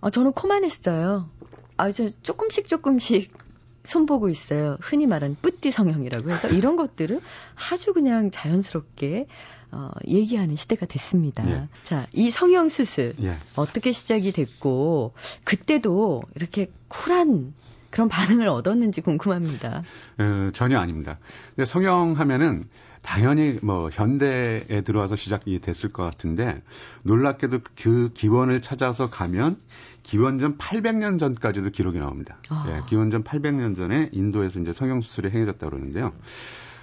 [SPEAKER 1] 아, 저는 코만 했어요. 아, 저 조금씩 조금씩 손보고 있어요. 흔히 말하는 뿌띠 성형이라고 해서 이런 것들을 아주 그냥 자연스럽게 어, 얘기하는 시대가 됐습니다. 예. 자, 이 성형 수술 예. 어떻게 시작이 됐고 그때도 이렇게 쿨한 그런 반응을 얻었는지 궁금합니다.
[SPEAKER 4] 어, 전혀 아닙니다. 근데 성형하면은 당연히 뭐 현대에 들어와서 시작이 됐을 것 같은데 놀랍게도 그 기원을 찾아서 가면 기원전 800년 전까지도 기록이 나옵니다. 아. 예, 기원전 800년 전에 인도에서 이제 성형 수술이 행해졌다 고 그러는데요.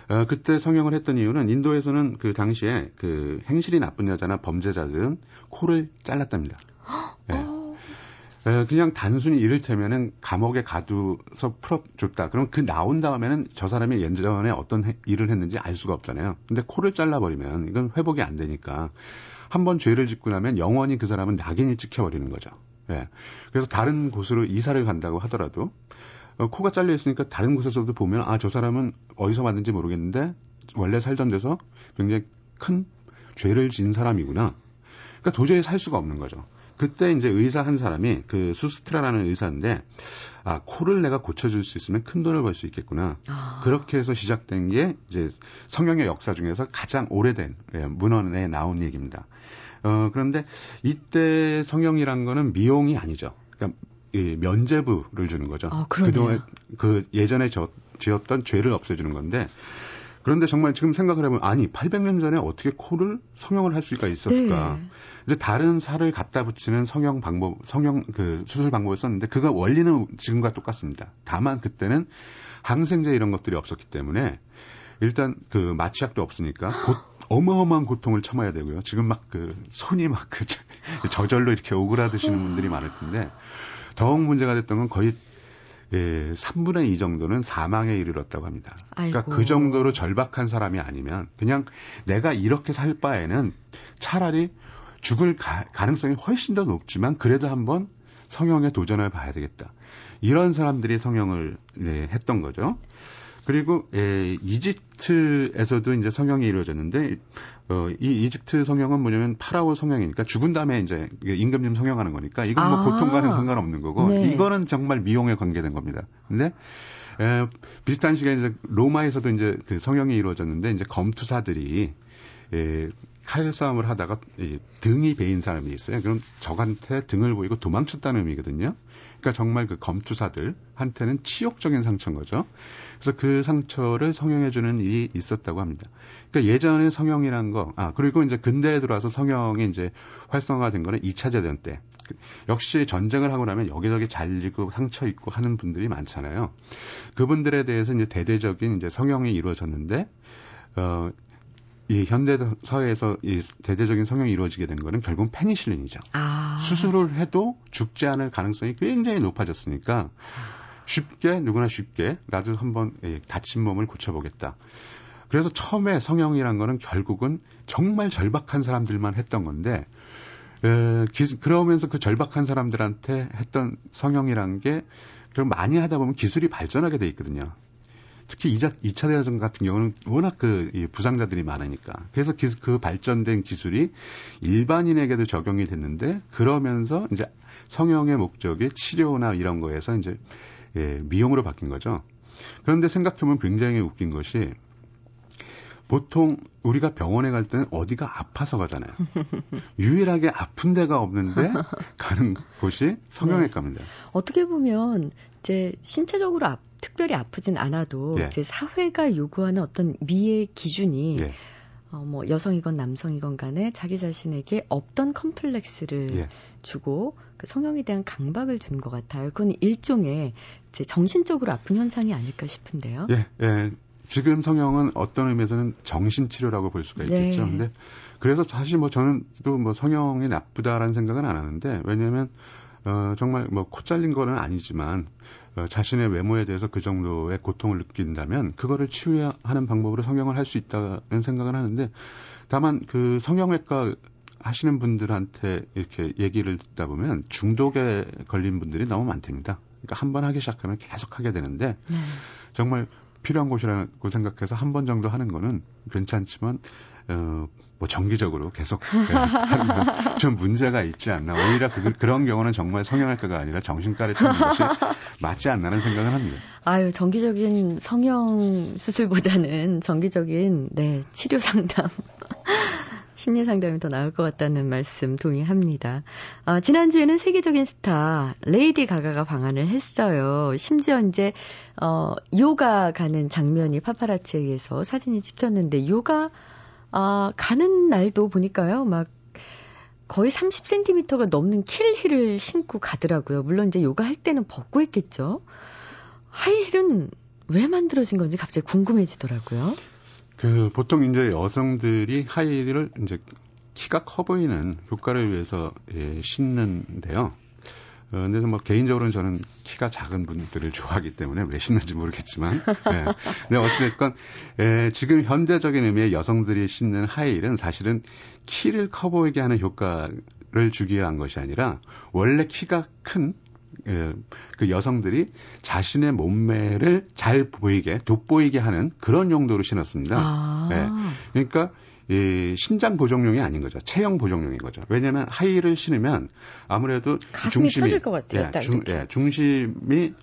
[SPEAKER 4] 어, 그때 성형을 했던 이유는 인도에서는 그 당시에 그 행실이 나쁜 여자나 범죄자들은 코를 잘랐답니다. 예. 그냥 단순히 이를테면은 감옥에 가두서 풀어줬다. 그럼 그 나온 다음에는 저 사람이 예전에 어떤 일을 했는지 알 수가 없잖아요. 근데 코를 잘라버리면 이건 회복이 안 되니까 한 번 죄를 짓고 나면 영원히 그 사람은 낙인이 찍혀버리는 거죠. 예. 그래서 다른 곳으로 이사를 간다고 하더라도 어, 코가 잘려 있으니까 다른 곳에서도 보면 아 저 사람은 어디서 왔는지 모르겠는데 원래 살던 데서 굉장히 큰 죄를 지은 사람이구나. 그러니까 도저히 살 수가 없는 거죠. 그때 이제 의사 한 사람이 그 수스트라라는 의사인데 아 코를 내가 고쳐줄 수 있으면 큰 돈을 벌 수 있겠구나. 아. 그렇게 해서 시작된 게 이제 성형의 역사 중에서 가장 오래된 예, 문헌에 나온 얘기입니다. 어 그런데 이때 성형이란 거는 미용이 아니죠. 그러니까 이 면제부를 주는 거죠. 아, 그동안 그 예전에 저, 지었던 죄를 없애주는 건데 그런데 정말 지금 생각을 해보면 아니 800년 전에 어떻게 코를 성형을 할 수가 있었을까? 네. 이제 다른 살을 갖다 붙이는 성형 방법, 성형 그 수술 방법을 썼는데 그가 원리는 지금과 똑같습니다. 다만 그때는 항생제 이런 것들이 없었기 때문에 일단 그 마취약도 없으니까 곧 어마어마한 고통을 참아야 되고요. 지금 막 그 손이 막 그 저절로 이렇게 오그라드시는 분들이 많을 텐데 더욱 문제가 됐던 건 거의 예, 3분의 2 정도는 사망에 이르렀다고 합니다. 그러니까 그 정도로 절박한 사람이 아니면 그냥 내가 이렇게 살 바에는 차라리 죽을 가, 능성이 훨씬 더 높지만 그래도 한번 성형에 도전을 봐야 되겠다. 이런 사람들이 성형을 네, 했던 거죠. 그리고 예, 이집트에서도 이제 성형이 이루어졌는데 어, 이 이집트 성형은 뭐냐면 파라오 성형이니까 죽은 다음에 이제 임금님 성형하는 거니까 이건 뭐 아~ 고통과는 상관없는 거고 네. 이거는 정말 미용에 관계된 겁니다. 근데 에, 비슷한 시기에 이제 로마에서도 이제 그 성형이 이루어졌는데 이제 검투사들이 예, 칼 싸움을 하다가 이 등이 베인 사람이 있어요. 그럼 적한테 등을 보이고 도망쳤다는 의미거든요. 그러니까 정말 그 검투사들한테는 치욕적인 상처인 거죠. 그래서 그 상처를 성형해주는 일이 있었다고 합니다. 그러니까 예전에 성형이란 거, 아, 그리고 이제 근대에 들어와서 성형이 이제 활성화된 거는 2차 대전 때. 역시 전쟁을 하고 나면 여기저기 잘리고 상처 있고 하는 분들이 많잖아요. 그분들에 대해서 이제 대대적인 이제 성형이 이루어졌는데, 어, 이 현대 사회에서 이 대대적인 성형이 이루어지게 된 거는 결국 페니실린이죠. 아. 수술을 해도 죽지 않을 가능성이 굉장히 높아졌으니까 쉽게 누구나 쉽게 나도 한번 다친 몸을 고쳐보겠다. 그래서 처음에 성형이란 거는 결국은 정말 절박한 사람들만 했던 건데 에, 기, 그러면서 그 절박한 사람들한테 했던 성형이란 게 그럼 많이 하다 보면 기술이 발전하게 돼 있거든요. 특히 2차, 2차 대전 같은 경우는 워낙 그 부상자들이 많으니까. 그래서 기, 그 발전된 기술이 일반인에게도 적용이 됐는데 그러면서 이제 성형의 목적이 치료나 이런 거에서 이제 예, 미용으로 바뀐 거죠. 그런데 생각해보면 굉장히 웃긴 것이 보통 우리가 병원에 갈 때는 어디가 아파서 가잖아요. 유일하게 아픈 데가 없는데 가는 곳이 성형외과입니다. 네.
[SPEAKER 1] 어떻게 보면 이제 신체적으로 아, 특별히 아프진 않아도 예. 이제 사회가 요구하는 어떤 미의 기준이 예. 어, 뭐 여성이건 남성이건 간에 자기 자신에게 없던 컴플렉스를 예. 주고 그 성형에 대한 강박을 준 것 같아요. 그건 일종의 이제 정신적으로 아픈 현상이 아닐까 싶은데요.
[SPEAKER 4] 예, 예. 지금 성형은 어떤 의미에서는 정신치료라고 볼 수가 있겠죠. 네. 근데 그래서 사실 뭐 저는 또 뭐 성형이 나쁘다라는 생각은 안 하는데 왜냐면 어 정말 뭐 코 잘린 거는 아니지만 어, 자신의 외모에 대해서 그 정도의 고통을 느낀다면 그거를 치유하는 방법으로 성형을 할 수 있다는 생각은 하는데 다만 그 성형외과 하시는 분들한테 이렇게 얘기를 듣다 보면 중독에 걸린 분들이 너무 많답니다. 그러니까 한 번 하기 시작하면 계속 하게 되는데 네. 정말 필요한 곳이라고 생각해서 한 번 정도 하는 거는 괜찮지만 어, 뭐 정기적으로 계속 네, 하는 좀 문제가 있지 않나. 오히려 그, 그런 경우는 정말 성형외과가 아니라 정신과를 찾는 것이 맞지 않나는 생각을 합니다.
[SPEAKER 1] 아유, 정기적인 성형 수술보다는 정기적인 네, 치료 상담 심리 상담이 더 나을 것 같다는 말씀 동의합니다. 아, 지난주에는 세계적인 스타 레이디 가가가 방한을 했어요. 심지어 이제 어, 요가 가는 장면이 파파라치에 의해서 사진이 찍혔는데 요가 아, 가는 날도 보니까요. 막 거의 30cm가 넘는 킬힐을 신고 가더라고요. 물론 이제 요가 할 때는 벗고 했겠죠. 하이힐은 왜 만들어진 건지 갑자기 궁금해지더라고요.
[SPEAKER 4] 그 보통 이제 여성들이 하이힐을 이제 키가 커 보이는 효과를 위해서 예, 신는데요. 어, 근데 뭐 개인적으로는 저는 키가 작은 분들을 좋아하기 때문에 왜 신는지 모르겠지만. 예. 근데 어찌됐건, 예, 지금 현대적인 의미의 여성들이 신는 하이힐은 사실은 키를 커 보이게 하는 효과를 주기 위한 것이 아니라 원래 키가 큰 예, 그 여성들이 자신의 몸매를 잘 보이게 돋보이게 하는 그런 용도로 신었습니다. 아. 예, 그러니까 이 신장 보정용이 아닌 거죠. 체형 보정용인 거죠. 왜냐하면 하이힐을 신으면 아무래도
[SPEAKER 1] 중심이 것 같아요.
[SPEAKER 4] 예, 중, 예, 중심이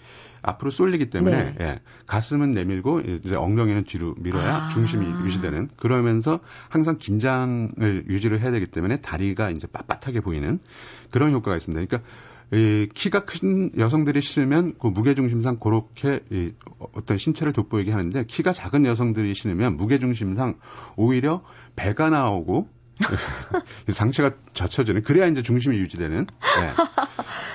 [SPEAKER 4] 앞으로 쏠리기 때문에 네. 예, 가슴은 내밀고 이제 엉덩이는 뒤로 밀어야 아. 중심이 유지되는 그러면서 항상 긴장을 유지를 해야 되기 때문에 다리가 이제 빳빳하게 보이는 그런 효과가 있습니다. 그러니까 이 키가 큰 여성들이 신으면 그 무게중심상 그렇게 이 어떤 신체를 돋보이게 하는데 키가 작은 여성들이 신으면 무게중심상 오히려 배가 나오고 상체가 젖혀지는 그래야 이제 중심이 유지되는 네.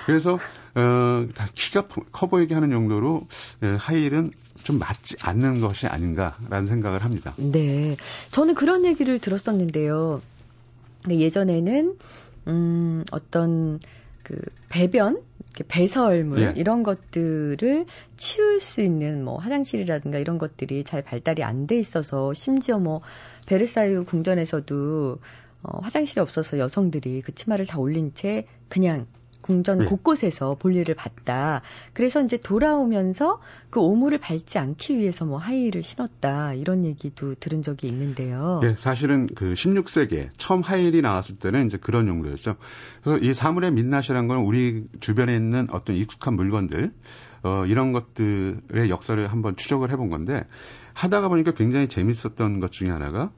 [SPEAKER 4] 그래서 어, 다 키가 커 보이게 하는 용도로 예, 하이힐은 좀 맞지 않는 것이 아닌가라는 생각을 합니다.
[SPEAKER 1] 네, 저는 그런 얘기를 들었었는데요. 예전에는 음, 어떤 그 배변, 배설물 예. 이런 것들을 치울 수 있는 뭐 화장실이라든가 이런 것들이 잘 발달이 안 돼 있어서 심지어 뭐 베르사유 궁전에서도 어, 화장실이 없어서 여성들이 그 치마를 다 올린 채 그냥 궁전 네. 곳곳에서 볼일을 봤다. 그래서 이제 돌아오면서 그 오물을 밟지 않기 위해서 뭐 하이힐을 신었다. 이런 얘기도 들은 적이 있는데요.
[SPEAKER 4] 예, 사실은 그 16세기에 처음 하이힐이 나왔을 때는 이제 그런 용도였죠. 그래서 이 사물의 민낯이란 건 우리 주변에 있는 어떤 익숙한 물건들, 어, 이런 것들의 역사를 한번 추적을 해본 건데 하다가 보니까 굉장히 재밌었던 것 중에 하나가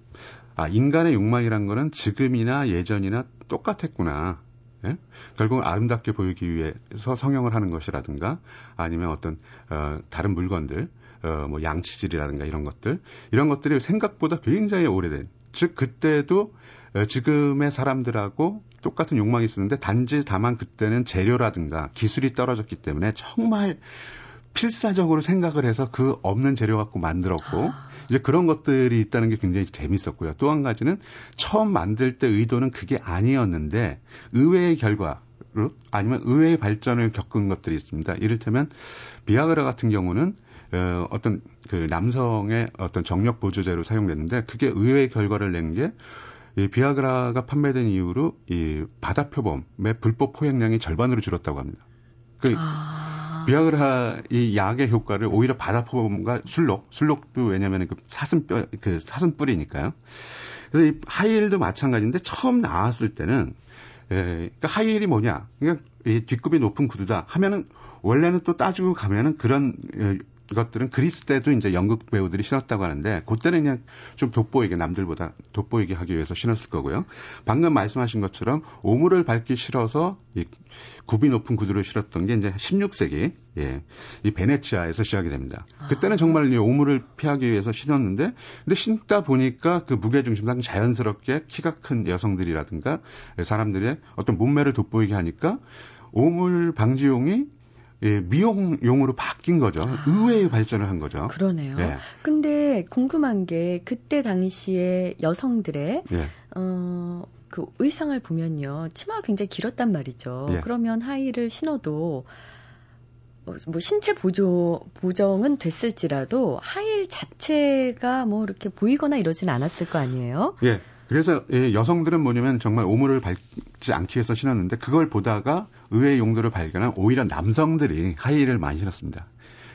[SPEAKER 4] 아, 인간의 욕망이란 거는 지금이나 예전이나 똑같았구나. 예? 결국 아름답게 보이기 위해서 성형을 하는 것이라든가 아니면 어떤 어, 다른 물건들 어, 뭐 양치질이라든가 이런 것들 이런 것들이 생각보다 굉장히 오래된 즉 그때도 어, 지금의 사람들하고 똑같은 욕망이 있었는데 단지 다만 그때는 재료라든가 기술이 떨어졌기 때문에 정말 필사적으로 생각을 해서 그 없는 재료 갖고 만들었고 아. 이제 그런 것들이 있다는 게 굉장히 재밌었고요. 또 한 가지는 처음 만들 때 의도는 그게 아니었는데 의외의 결과 로 아니면 의외의 발전을 겪은 것들이 있습니다. 이를테면 비아그라 같은 경우는 어, 어떤 그 남성의 어떤 정력 보조제로 사용됐는데 그게 의외의 결과를 낸 게 이 비아그라가 판매된 이후로 이 바다 표범의 불법 포획량이 절반으로 줄었다고 합니다. 그 아. 비아그라 이 약의 효과를 오히려 바다포범과 술록, 술록도 왜냐하면 그 사슴뼈 그 사슴 뿌리니까요. 그래서 이 하이힐도 마찬가지인데 처음 나왔을 때는 에, 그러니까 하이힐이 뭐냐? 그러니까 이 뒷굽이 높은 구두다 하면은 원래는 또 따지고 가면은 그런 에, 것들은 그리스 때도 이제 연극 배우들이 신었다고 하는데 그때는 그냥 좀 돋보이게 남들보다 돋보이게 하기 위해서 신었을 거고요. 방금 말씀하신 것처럼 오물을 밟기 싫어서 이 굽이 높은 구두를 신었던 게 이제 16세기 예. 이 베네치아에서 시작이 됩니다. 그때는 정말 이 오물을 피하기 위해서 신었는데 근데 신다 보니까 그 무게 중심상 자연스럽게 키가 큰 여성들이라든가 사람들의 어떤 몸매를 돋보이게 하니까 오물 방지용이 예, 미용용으로 바뀐 거죠. 아, 의외의 발전을 한 거죠.
[SPEAKER 1] 그러네요. 예. 근데 궁금한 게 그때 당시에 여성들의 예. 어, 그 의상을 보면요. 치마가 굉장히 길었단 말이죠. 예. 그러면 하의를 신어도 뭐 신체 보조 보정은 됐을지라도 하일 자체가 뭐 이렇게 보이거나 이러진 않았을 거 아니에요?
[SPEAKER 4] 예. 그래서 예, 여성들은 뭐냐면 정말 오물을 밟지 않기 위해서 신었는데 그걸 보다가 의외의 용도를 발견한 오히려 남성들이 하이힐을 많이 신었습니다.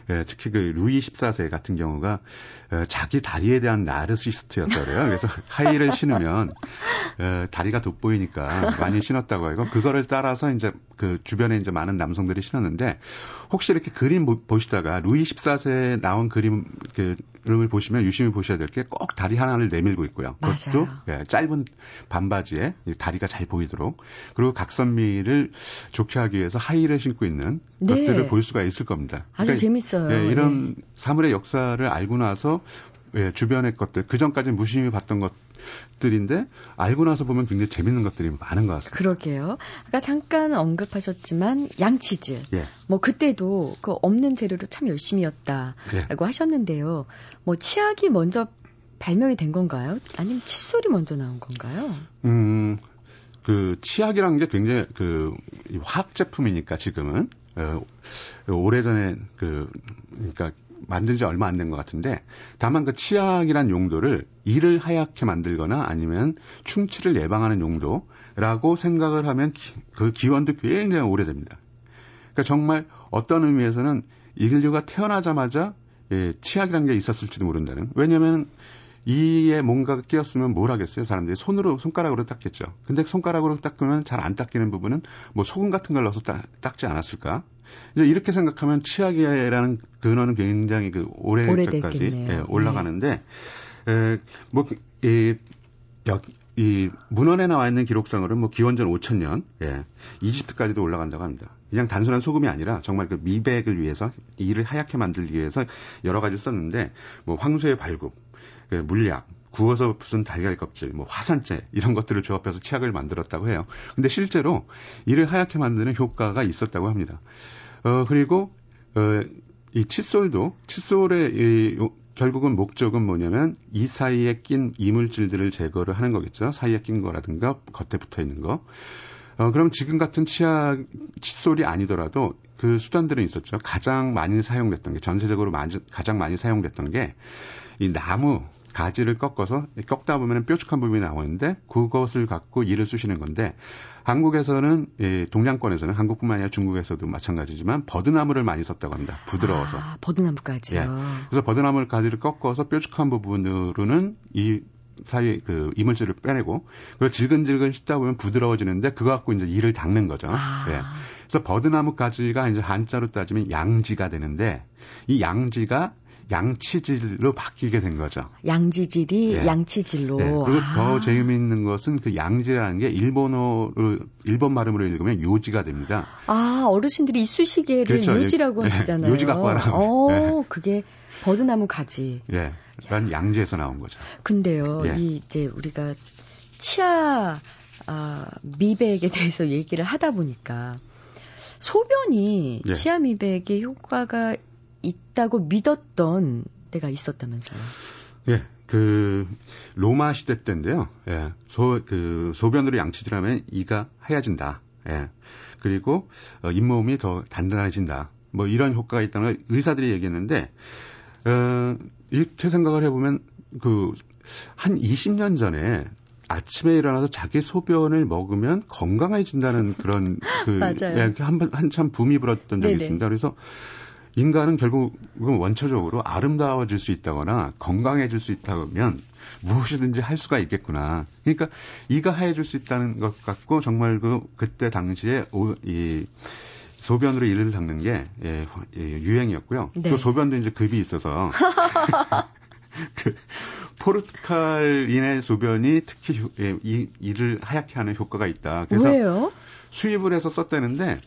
[SPEAKER 4] 예, 특히 그 루이 14세 같은 경우가 어, 자기 다리에 대한 나르시스트였더래요. 그래서 하이힐을 신으면 어, 다리가 돋보이니까 많이 신었다고 하고 그거를 따라서 이제 그 주변에 이제 많은 남성들이 신었는데 혹시 이렇게 그림 보 시다가 루이 14세 나온 그림 그을 보시면 유심히 보셔야 될 게 꼭 다리 하나를 내밀고 있고요. 그것도 예, 짧은 반바지에 다리가 잘 보이도록 그리고 각선미를 좋게 하기 위해서 하이힐을 신고 있는 네. 것들을 볼 수가 있을 겁니다.
[SPEAKER 1] 아주 그러니까, 재밌어요.
[SPEAKER 4] 예, 이런 네. 사물의 역사를 알고 나서 예, 주변의 것들 그 전까지 무심히 봤던 것들인데 알고 나서 보면 굉장히 재밌는 것들이 많은 것 같습니다.
[SPEAKER 1] 그러게요. 아까 잠깐 언급하셨지만 양치질. 예. 뭐 그때도 그 없는 재료로 참 열심히였다라고 예. 하셨는데요. 뭐 치약이 먼저 발명이 된 건가요? 아니면 칫솔이 먼저 나온 건가요?
[SPEAKER 4] 음. 그 치약이라는 게 굉장히 그 화학 제품이니까 지금은 어, 오래전에 그 그러니까 만든 지 얼마 안 된 것 같은데 다만 그 치약이란 용도를 이를 하얗게 만들거나 아니면 충치를 예방하는 용도라고 생각을 하면 기, 그 기원도 굉장히 오래됩니다. 그러니까 정말 어떤 의미에서는 인류가 태어나자마자 예, 치약이라는 게 있었을지도 모른다는. 왜냐하면 이에 뭔가가 끼었으면 뭘 하겠어요? 사람들이 손으로 손가락으로 닦겠죠. 근데 손가락으로 닦으면 잘 안 닦이는 부분은 뭐 소금 같은 걸 넣어서 닦, 닦지 않았을까? 이제 이렇게 생각하면 치약이라는 근원은 굉장히 그 오래전까지 예, 올라가는데 네. 에, 뭐 이, 여기 이 문헌에 나와 있는 기록상으로는 뭐 기원전 5천년, 예, 이집트까지도 올라간다고 합니다. 그냥 단순한 소금이 아니라 정말 그 미백을 위해서 이를 하얗게 만들기 위해서 여러 가지 썼는데 뭐 황소의 발굽, 그 물약, 구워서 부순 달걀 껍질, 뭐 화산재 이런 것들을 조합해서 치약을 만들었다고 해요. 근데 실제로 이를 하얗게 만드는 효과가 있었다고 합니다. 어 그리고 어 이 칫솔도 칫솔의 이 결국은 목적은 뭐냐면 이 사이에 낀 이물질들을 제거를 하는 거겠죠. 사이에 낀 거라든가 겉에 붙어 있는 거. 어, 그럼 지금 같은 치약, 칫솔이 아니더라도 그 수단들은 있었죠. 가장 많이 사용됐던 게, 전세적으로 많이, 가장 많이 사용됐던 게, 이 나무, 가지를 꺾어서 꺾다 보면 뾰족한 부분이 나오는데 그것을 갖고 이를 쑤시는 건데 한국에서는 예, 동양권에서는 한국뿐만 아니라 중국에서도 마찬가지지만 버드나무를 많이 썼다고 합니다. 부드러워서.
[SPEAKER 1] 아, 버드나무까지요. 예.
[SPEAKER 4] 그래서 버드나무 가지를 꺾어서 뾰족한 부분으로는 이 사이 그 이물질을 빼내고 그걸 질근질근 씻다 보면 부드러워지는데 그거 갖고 이제 이를 닦는 거죠. 아. 예. 그래서 버드나무 가지가 이제 한자로 따지면 양지가 되는데 이 양지가 양치질로 바뀌게 된 거죠.
[SPEAKER 1] 양지질이 예. 양치질로. 예.
[SPEAKER 4] 그리고 아. 더 재미있는 것은 그 양지라는 게 일본어로 일본 발음으로 읽으면 요지가 됩니다.
[SPEAKER 1] 아 어르신들이 이쑤시개를 그렇죠. 요지라고 예. 하시잖아요.
[SPEAKER 4] 요지 갖고 하라.
[SPEAKER 1] 어, 예. 그게 버드나무 가지.
[SPEAKER 4] 예. 란 양지에서 나온 거죠.
[SPEAKER 1] 근데요, 예. 이 이제 우리가 치아 아, 미백에 대해서 얘기를 하다 보니까 소변이 예. 치아 미백에 효과가 있다고 믿었던 때가 있었다면서요.
[SPEAKER 4] 예, 그 로마 시대 때인데요. 예, 소 그 소변으로 양치질하면 이가 하얘진다. 예, 그리고 어, 잇몸이 더 단단해진다. 뭐 이런 효과가 있다는 걸 의사들이 얘기했는데 어, 이렇게 생각을 해보면 그 한 20년 전에 아침에 일어나서 자기 소변을 먹으면 건강해진다는 그런 그
[SPEAKER 1] 맞아요.
[SPEAKER 4] 예, 한, 한참 붐이 불었던 적이 네네. 있습니다. 그래서 인간은 결국은 원초적으로 아름다워질 수 있다거나 건강해질 수 있다면 무엇이든지 할 수가 있겠구나. 그러니까 이가 하얘질 수 있다는 것 같고 정말 그 그때 당시에 오, 이 소변으로 이를 닦는 게 예, 예, 유행이었고요. 네. 또 소변도 이제 급이 있어서 그 포르투갈인의 소변이 특히 예, 이, 이를 하얗게 하는 효과가 있다.
[SPEAKER 1] 그래서 왜요?
[SPEAKER 4] 수입을 해서 썼다는데 네,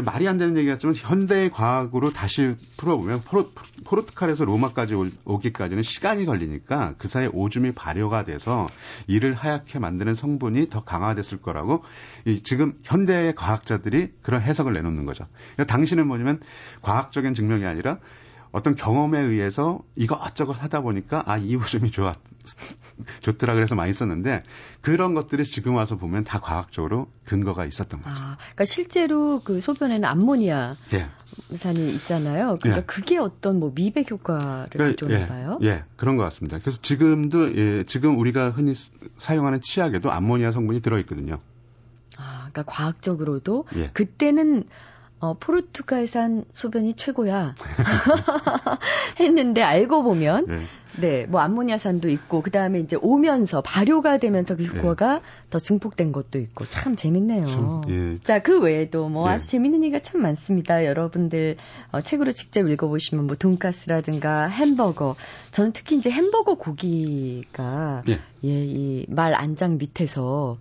[SPEAKER 4] 말이 안 되는 얘기 같지만 현대의 과학으로 다시 풀어보면 포르, 포르투갈에서 로마까지 오, 기까지는 시간이 걸리니까 그 사이에 오줌이 발효가 돼서 이를 하얗게 만드는 성분이 더 강화됐을 거라고 이, 지금 현대의 과학자들이 그런 해석을 내놓는 거죠. 그러니까 당신은 뭐냐면 과학적인 증명이 아니라 어떤 경험에 의해서 이것저것 하다 보니까 아이 오줌이 좋아 좋더라 그래서 많이 썼는데 그런 것들이 지금 와서 보면 다 과학적으로 근거가 있었던 거죠.
[SPEAKER 1] 아, 그러니까 실제로 그 소변에는 암모니아 예. 산이 있잖아요. 그러니까 예. 그게 어떤 뭐 미백 효과를 그러니까, 가져오나
[SPEAKER 4] 예,
[SPEAKER 1] 봐요.
[SPEAKER 4] 예, 그런 것 같습니다. 그래서 지금도 예, 지금 우리가 흔히 사용하는 치약에도 암모니아 성분이 들어 있거든요.
[SPEAKER 1] 아, 그러니까 과학적으로도 예. 그때는 어, 포르투갈산 소변이 최고야. 했는데 알고 보면 네. 네, 뭐 암모니아산도 있고 그다음에 이제 오면서 발효가 되면서 그 효과가 네. 더 증폭된 것도 있고 참 재밌네요. 참, 예. 자, 그 외에도 뭐 예. 아주 재밌는 얘기가 참 많습니다. 여러분들 어, 책으로 직접 읽어 보시면 뭐 돈가스라든가 햄버거. 저는 특히 이제 햄버거 고기가 예, 예 이 말 안장 밑에서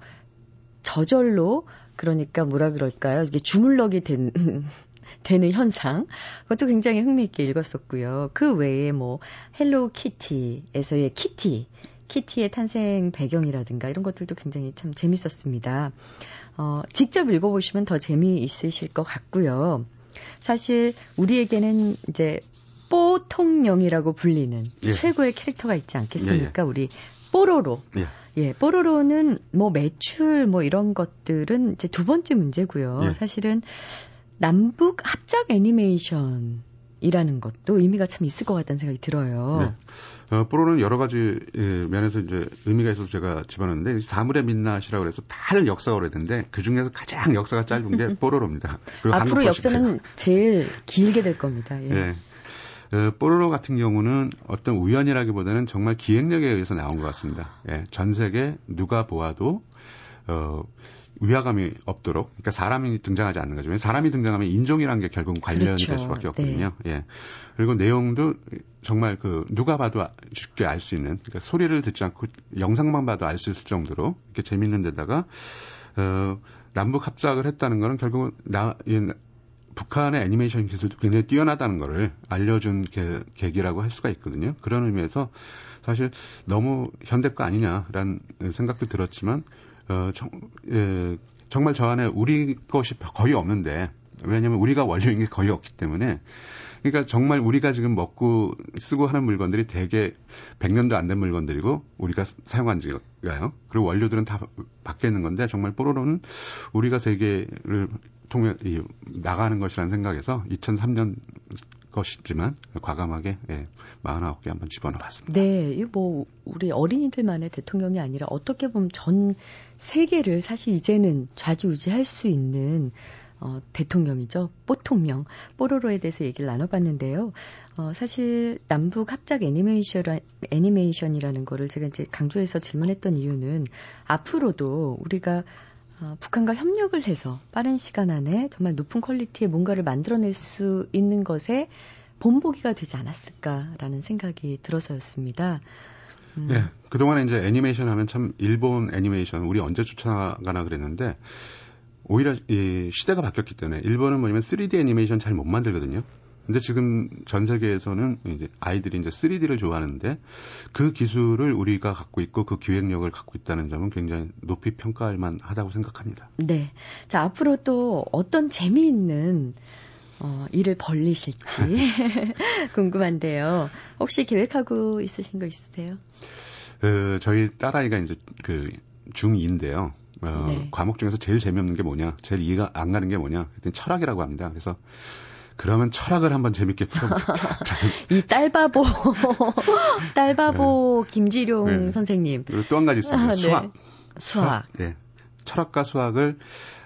[SPEAKER 1] 저절로 그러니까 뭐라 그럴까요? 이게 주물럭이 된, 되는 현상. 그것도 굉장히 흥미있게 읽었었고요. 그 외에 뭐, 헬로 키티에서의 키티, 키티의 탄생 배경이라든가 이런 것들도 굉장히 참 재밌었습니다. 어, 직접 읽어보시면 더 재미있으실 것 같고요. 사실 우리에게는 이제 뽀통령이라고 불리는 예. 최고의 캐릭터가 있지 않겠습니까? 예, 예. 우리 뽀로로. 예. 예, 뽀로로는 뭐 매출 뭐 이런 것들은 이제 두 번째 문제고요. 예. 사실은 남북 합작 애니메이션 이라는 것도 의미가 참 있을 것 같다는 생각이 들어요.
[SPEAKER 4] 네. 어, 뽀로는 여러 가지 예, 면에서 이제 의미가 있어서 제가 집어넣는데 사물의 민낯이라고 해서 다들 역사가 오래된데 그 중에서 가장 역사가 짧은 게 뽀로로입니다.
[SPEAKER 1] 앞으로 역사는 제일 길게 될 겁니다. 예. 예.
[SPEAKER 4] 어, 뽀로로 같은 경우는 어떤 우연이라기보다는 정말 기획력에 의해서 나온 것 같습니다. 예, 전 세계 누가 보아도 어, 위화감이 없도록 그러니까 사람이 등장하지 않는 거죠. 사람이 등장하면 인종이라는 게 결국 관련이 그렇죠. 될 수밖에 없거든요. 네. 예. 그리고 내용도 정말 그 누가 봐도 쉽게 알 수 있는 그러니까 소리를 듣지 않고 영상만 봐도 알 수 있을 정도로 이렇게 재밌는 데다가 어 남북 합작을 했다는 거는 결국은 나 이, 북한의 애니메이션 기술도 굉장히 뛰어나다는 거를 알려준 계, 계기라고 할 수가 있거든요. 그런 의미에서 사실 너무 현대가 아니냐라는 생각도 들었지만 어, 정, 예, 정말 저 안에 우리 것이 거의 없는데 왜냐하면 우리가 원료인 게 거의 없기 때문에 그러니까 정말 우리가 지금 먹고 쓰고 하는 물건들이 대개 100년도 안 된 물건들이고 우리가 사용한 지가요. 그리고 원료들은 다 바뀌어 있는 건데 정말 뽀로로는 우리가 세계를 통해 이, 나가는 것이라는 생각에서 2003년 것이지만 과감하게 예, 49개 한번 집어넣어봤습니다.
[SPEAKER 1] 네, 이뭐 우리 어린이들만의 대통령이 아니라 어떻게 보면 전 세계를 사실 이제는 좌지우지할 수 있는 어, 대통령이죠. 뽀통령, 뽀로로에 대해서 얘기를 나눠봤는데요. 어, 사실 남북 합작 애니메이션, 애니메이션이라는 거를 제가 이제 강조해서 질문했던 이유는 앞으로도 우리가 어, 북한과 협력을 해서 빠른 시간 안에 정말 높은 퀄리티의 뭔가를 만들어낼 수 있는 것에 본보기가 되지 않았을까라는 생각이 들어서였습니다.
[SPEAKER 4] 음. 네, 그동안에 이제 애니메이션 하면 참 일본 애니메이션 우리 언제 쫓아가나 그랬는데 오히려 이 시대가 바뀌었기 때문에 일본은 뭐냐면 3D 애니메이션 잘 못 만들거든요. 근데 지금 전 세계에서는 이제 아이들이 이제 3D를 좋아하는데 그 기술을 우리가 갖고 있고 그 기획력을 갖고 있다는 점은 굉장히 높이 평가할 만하다고 생각합니다.
[SPEAKER 1] 네. 자, 앞으로 또 어떤 재미있는 어, 일을 벌리실지 궁금한데요. 혹시 계획하고 있으신 거 있으세요?
[SPEAKER 4] 그 저희 딸아이가 이제 그 중2인데요. 어, 네. 과목 중에서 제일 재미없는 게 뭐냐, 제일 이해가 안 가는 게 뭐냐, 그랬더니 철학이라고 합니다. 그래서 그러면 철학을 한번 재밌게 풀어보겠다.
[SPEAKER 1] 이 딸바보, 딸바보 네. 김지룡 네. 선생님.
[SPEAKER 4] 그리고 또 한 가지 있습니다. 아, 네. 수학.
[SPEAKER 1] 수학.
[SPEAKER 4] 네. 철학과 수학을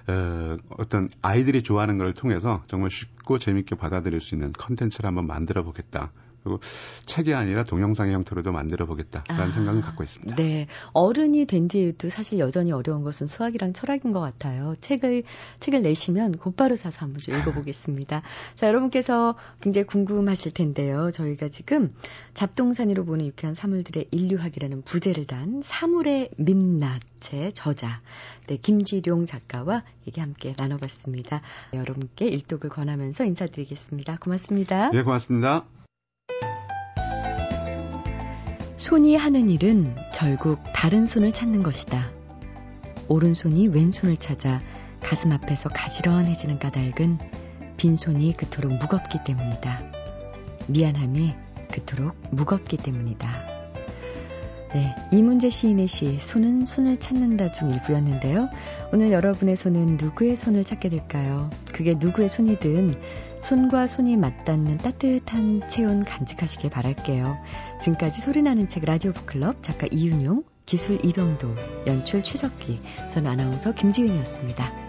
[SPEAKER 4] 어, 어떤 아이들이 좋아하는 걸 통해서 정말 쉽고 재밌게 받아들일 수 있는 컨텐츠를 한번 만들어 보겠다. 그리고 책이 아니라 동영상의 형태로도 만들어 보겠다라는 아, 생각을 갖고 있습니다.
[SPEAKER 1] 네. 어른이 된 뒤에도 사실 여전히 어려운 것은 수학이랑 철학인 것 같아요. 책을, 책을 내시면 곧바로 사서 한번 좀 읽어보겠습니다. 자, 여러분께서 굉장히 궁금하실 텐데요. 저희가 지금 잡동사니로 보는 유쾌한 사물들의 인류학이라는 부제를 단 사물의 민낯의 저자, 네, 김지룡 작가와 얘기 함께 나눠봤습니다. 여러분께 일독을 권하면서 인사드리겠습니다. 고맙습니다.
[SPEAKER 4] 네, 고맙습니다.
[SPEAKER 1] 손이 하는 일은 결국 다른 손을 찾는 것이다. 오른손이 왼손을 찾아 가슴 앞에서 가지런해지는 까닭은 빈손이 그토록 무겁기 때문이다. 미안함이 그토록 무겁기 때문이다. 네, 이문재 시인의 시 손은 손을 찾는다 중 일부였는데요. 오늘 여러분의 손은 누구의 손을 찾게 될까요? 그게 누구의 손이든 손과 손이 맞닿는 따뜻한 체온 간직하시길 바랄게요. 지금까지 소리나는 책 라디오 북클럽 작가 이윤용, 기술 이병도, 연출 최석기, 전 아나운서 김지윤이었습니다.